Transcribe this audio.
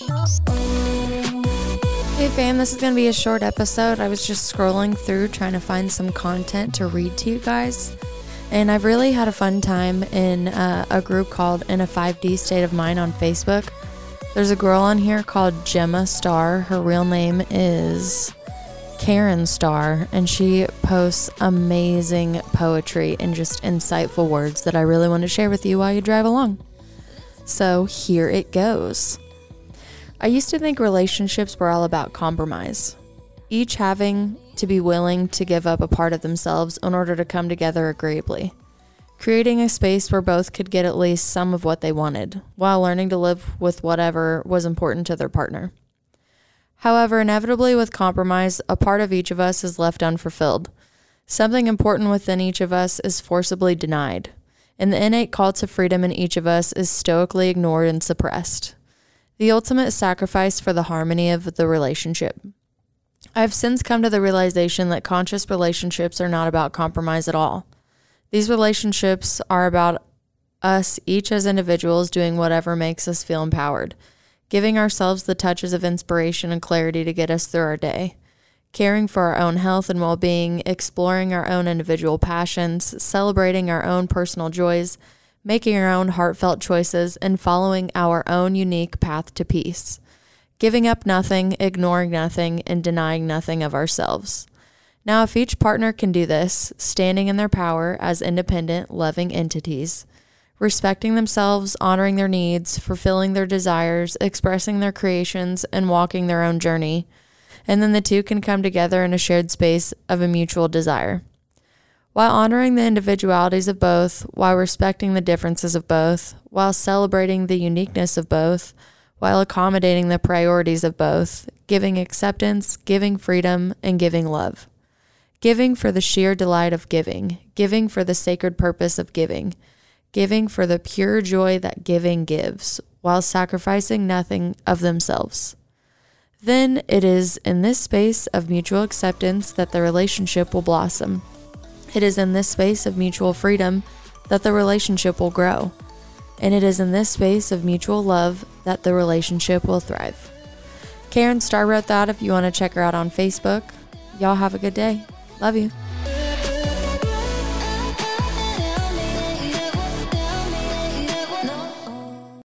Hey fam, this is going to be a short episode. I was just scrolling through trying to find some content to read to you guys. And I've really had a fun time in uh, a group called In a 5D State of Mind on Facebook. There's a girl on here called Gemma Star. Her real name is Karen Star, and she posts amazing poetry and just insightful words that I really want to share with you while you drive along. So here it goes. I used to think relationships were all about compromise, each having to be willing to give up a part of themselves in order to come together agreeably, creating a space where both could get at least some of what they wanted, while learning to live with whatever was important to their partner. However, inevitably, with compromise, a part of each of us is left unfulfilled. Something important within each of us is forcibly denied, and the innate call to freedom in each of us is stoically ignored and suppressed. The ultimate sacrifice for the harmony of the relationship. I've since come to the realization that conscious relationships are not about compromise at all. These relationships are about us, each as individuals, doing whatever makes us feel empowered giving ourselves the touches of inspiration and clarity to get us through our day, caring for our own health and well being, exploring our own individual passions, celebrating our own personal joys, making our own heartfelt choices, and following our own unique path to peace. Giving up nothing, ignoring nothing, and denying nothing of ourselves. Now, if each partner can do this, standing in their power as independent, loving entities, respecting themselves, honoring their needs, fulfilling their desires, expressing their creations, and walking their own journey. And then the two can come together in a shared space of a mutual desire. While honoring the individualities of both, while respecting the differences of both, while celebrating the uniqueness of both, while accommodating the priorities of both, giving acceptance, giving freedom, and giving love. Giving for the sheer delight of giving, giving for the sacred purpose of giving giving for the pure joy that giving gives, while sacrificing nothing of themselves. Then it is in this space of mutual acceptance that the relationship will blossom. It is in this space of mutual freedom that the relationship will grow. And it is in this space of mutual love that the relationship will thrive. Karen Star wrote that if you want to check her out on Facebook. Y'all have a good day. Love you.